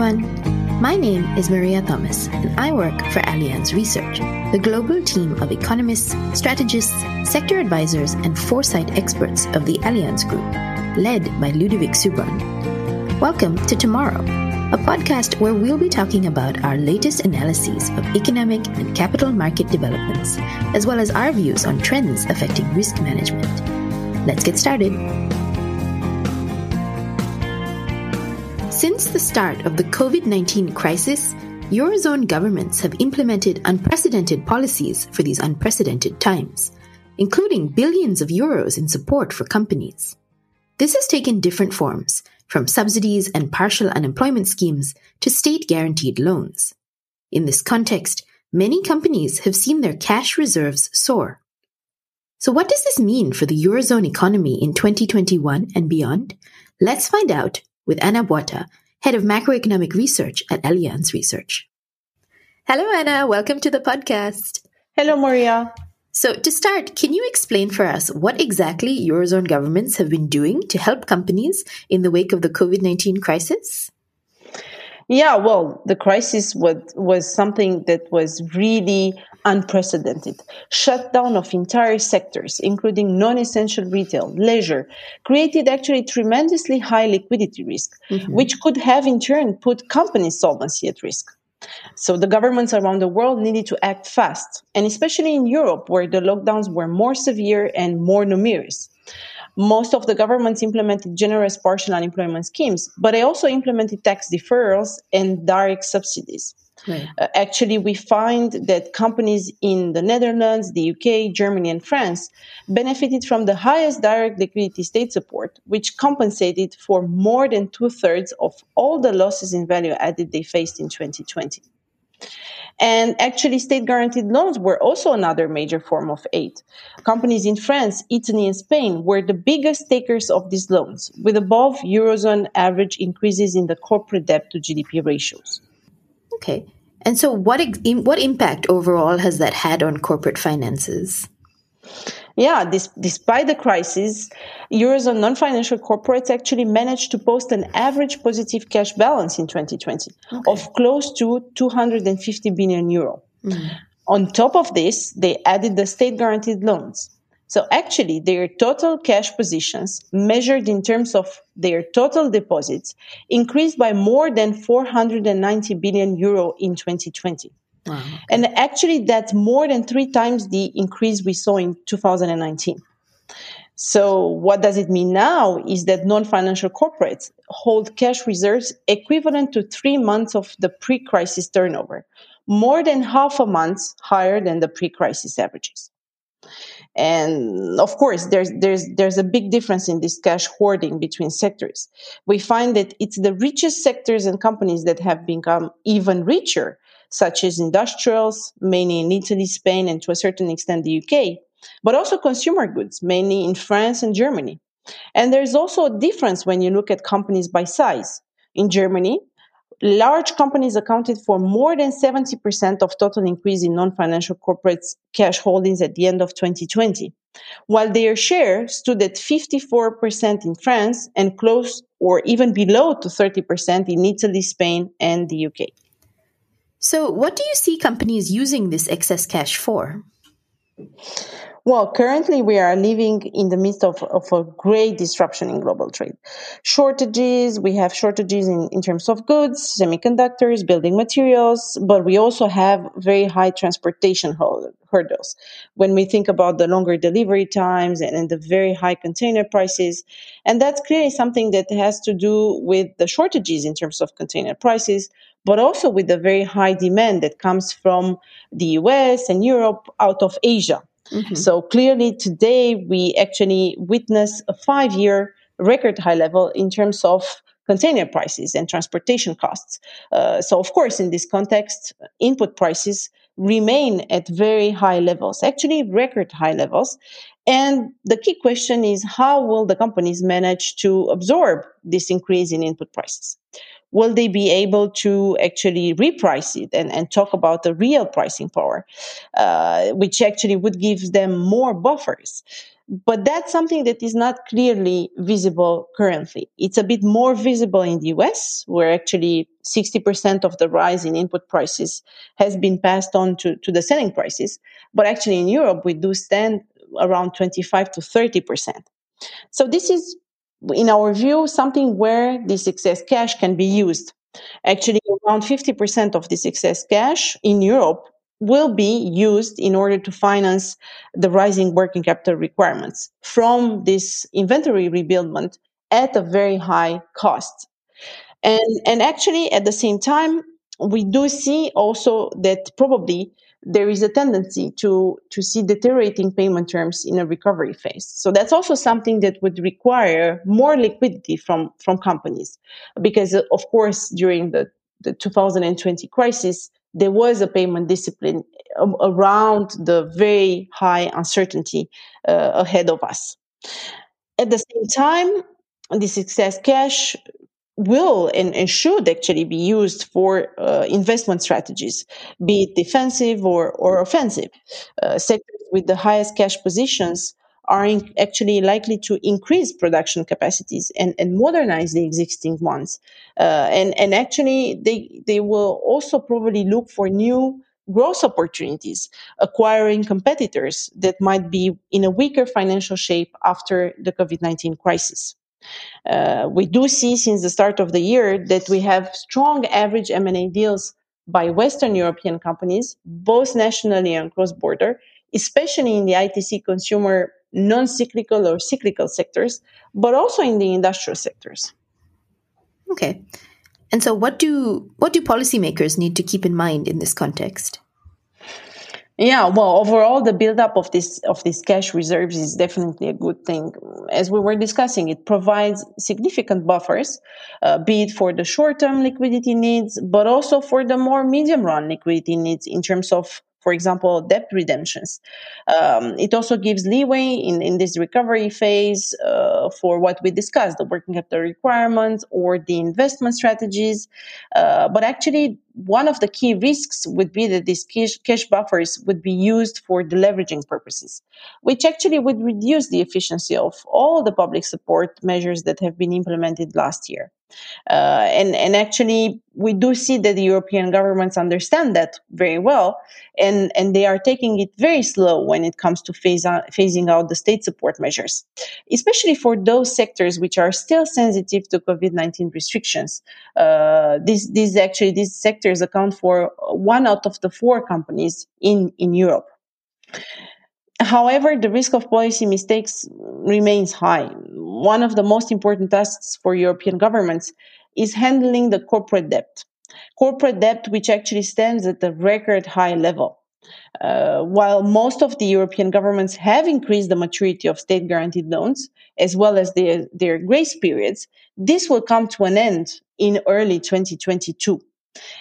everyone. My name is Maria Thomas, and I work for Allianz Research, the global team of economists, strategists, sector advisors, and foresight experts of the Allianz Group, led by Ludovic Subran. Welcome to Tomorrow, a podcast where we'll be talking about our latest analyses of economic and capital market developments, as well as our views on trends affecting risk management. Let's get started. Since the start of the COVID 19 crisis, Eurozone governments have implemented unprecedented policies for these unprecedented times, including billions of euros in support for companies. This has taken different forms, from subsidies and partial unemployment schemes to state guaranteed loans. In this context, many companies have seen their cash reserves soar. So, what does this mean for the Eurozone economy in 2021 and beyond? Let's find out with Ana Boata, Head of Macroeconomic Research at Allianz Research. Hello, Ana. Welcome to the podcast. Hello, Maria. So, to start, can you explain for us what exactly Eurozone governments have been doing to help companies in the wake of the COVID 19 crisis? Yeah, well, the crisis was, was something that was really unprecedented. Shutdown of entire sectors, including non-essential retail, leisure, created actually tremendously high liquidity risk, mm-hmm. which could have in turn put company solvency at risk. So the governments around the world needed to act fast, and especially in Europe, where the lockdowns were more severe and more numerous most of the governments implemented generous partial unemployment schemes, but they also implemented tax deferrals and direct subsidies. Right. Uh, actually, we find that companies in the Netherlands, the UK, Germany, and France benefited from the highest direct liquidity state support, which compensated for more than two thirds of all the losses in value added they faced in 2020. And actually, state guaranteed loans were also another major form of aid. Companies in France, Italy, and Spain were the biggest takers of these loans, with above Eurozone average increases in the corporate debt to GDP ratios. Okay. And so, what, what impact overall has that had on corporate finances? Yeah, this, despite the crisis, Eurozone non-financial corporates actually managed to post an average positive cash balance in 2020 okay. of close to 250 billion euro. Mm-hmm. On top of this, they added the state guaranteed loans. So actually, their total cash positions, measured in terms of their total deposits, increased by more than 490 billion euro in 2020. Wow. And actually, that's more than three times the increase we saw in 2019. So, what does it mean now is that non financial corporates hold cash reserves equivalent to three months of the pre crisis turnover, more than half a month higher than the pre crisis averages. And of course, there's, there's, there's a big difference in this cash hoarding between sectors. We find that it's the richest sectors and companies that have become even richer such as industrials, mainly in Italy, Spain, and to a certain extent the UK, but also consumer goods, mainly in France and Germany. And there's also a difference when you look at companies by size. In Germany, large companies accounted for more than 70% of total increase in non-financial corporates cash holdings at the end of 2020, while their share stood at 54% in France and close or even below to 30% in Italy, Spain, and the UK. So, what do you see companies using this excess cash for? Well, currently we are living in the midst of, of a great disruption in global trade. Shortages, we have shortages in, in terms of goods, semiconductors, building materials, but we also have very high transportation hurdles. When we think about the longer delivery times and, and the very high container prices, and that's clearly something that has to do with the shortages in terms of container prices, but also with the very high demand that comes from the US and Europe out of Asia. Mm-hmm. So clearly today we actually witness a five year record high level in terms of container prices and transportation costs. Uh, so of course, in this context, input prices remain at very high levels, actually record high levels. And the key question is how will the companies manage to absorb this increase in input prices? Will they be able to actually reprice it and, and talk about the real pricing power, uh, which actually would give them more buffers? But that's something that is not clearly visible currently. It's a bit more visible in the US, where actually 60% of the rise in input prices has been passed on to, to the selling prices. But actually in Europe, we do stand around 25 to 30%. So this is, in our view, something where this excess cash can be used. Actually, around 50% of this excess cash in Europe will be used in order to finance the rising working capital requirements from this inventory rebuildment at a very high cost. And, and actually, at the same time, we do see also that probably there is a tendency to, to see deteriorating payment terms in a recovery phase. So that's also something that would require more liquidity from, from companies. Because, of course, during the, the 2020 crisis, there was a payment discipline um, around the very high uncertainty uh, ahead of us. At the same time, this excess cash will and, and, should actually be used for uh, investment strategies, be it defensive or, or offensive. Uh, sectors with the highest cash positions are in, actually likely to increase production capacities and, and modernize the existing ones. Uh, and, and actually, they, they will also probably look for new growth opportunities, acquiring competitors that might be in a weaker financial shape after the COVID 19 crisis. Uh, we do see since the start of the year that we have strong average M&A deals by Western European companies, both nationally and cross border, especially in the ITC consumer non cyclical or cyclical sectors, but also in the industrial sectors. Okay. And so what do what do policymakers need to keep in mind in this context? Yeah, well, overall, the buildup of this of these cash reserves is definitely a good thing. As we were discussing, it provides significant buffers, uh, be it for the short term liquidity needs, but also for the more medium run liquidity needs in terms of for example, debt redemptions. Um, it also gives leeway in, in this recovery phase uh, for what we discussed, the working capital requirements or the investment strategies. Uh, but actually, one of the key risks would be that these cash, cash buffers would be used for deleveraging purposes, which actually would reduce the efficiency of all the public support measures that have been implemented last year. Uh, and, and actually, we do see that the European governments understand that very well, and, and they are taking it very slow when it comes to phase out, phasing out the state support measures, especially for those sectors which are still sensitive to COVID 19 restrictions. Uh, these, these actually, these sectors account for one out of the four companies in, in Europe. However, the risk of policy mistakes remains high. One of the most important tasks for European governments is handling the corporate debt. Corporate debt, which actually stands at a record high level. Uh, while most of the European governments have increased the maturity of state guaranteed loans, as well as their, their grace periods, this will come to an end in early 2022.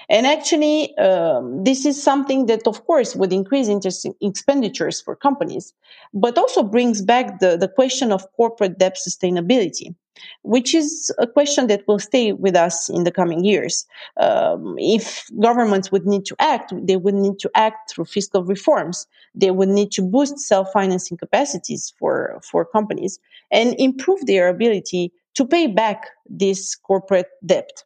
And actually, um, this is something that, of course, would increase interest expenditures for companies, but also brings back the, the question of corporate debt sustainability, which is a question that will stay with us in the coming years. Um, if governments would need to act, they would need to act through fiscal reforms. They would need to boost self-financing capacities for, for companies and improve their ability to pay back this corporate debt.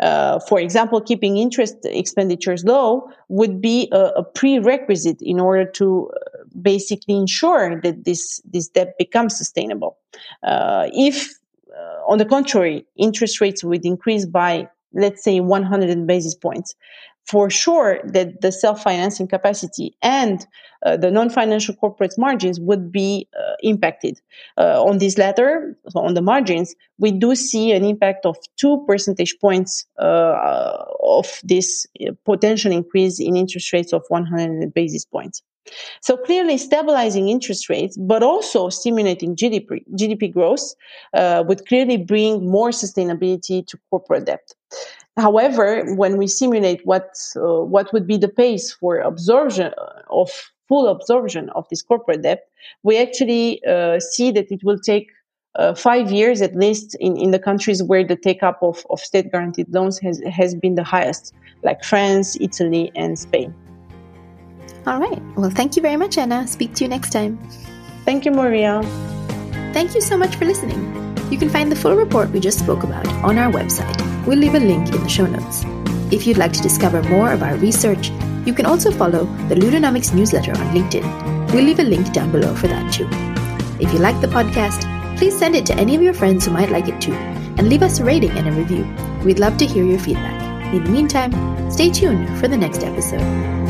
Uh, for example, keeping interest expenditures low would be a, a prerequisite in order to uh, basically ensure that this, this debt becomes sustainable. Uh, if, uh, on the contrary, interest rates would increase by, let's say, 100 basis points, for sure that the self-financing capacity and uh, the non-financial corporate margins would be uh, impacted. Uh, on this latter, so on the margins, we do see an impact of two percentage points uh, of this uh, potential increase in interest rates of 100 basis points. So clearly stabilizing interest rates, but also stimulating GDP, GDP growth uh, would clearly bring more sustainability to corporate debt. However, when we simulate what uh, what would be the pace for absorption of full absorption of this corporate debt, we actually uh, see that it will take uh, five years at least in, in the countries where the take up of, of state guaranteed loans has, has been the highest, like France, Italy, and Spain. All right. Well, thank you very much, Ana. Speak to you next time. Thank you, Maria. Thank you so much for listening. You can find the full report we just spoke about on our website. We'll leave a link in the show notes. If you'd like to discover more of our research, you can also follow the Ludonomics newsletter on LinkedIn. We'll leave a link down below for that too. If you like the podcast, please send it to any of your friends who might like it too, and leave us a rating and a review. We'd love to hear your feedback. In the meantime, stay tuned for the next episode.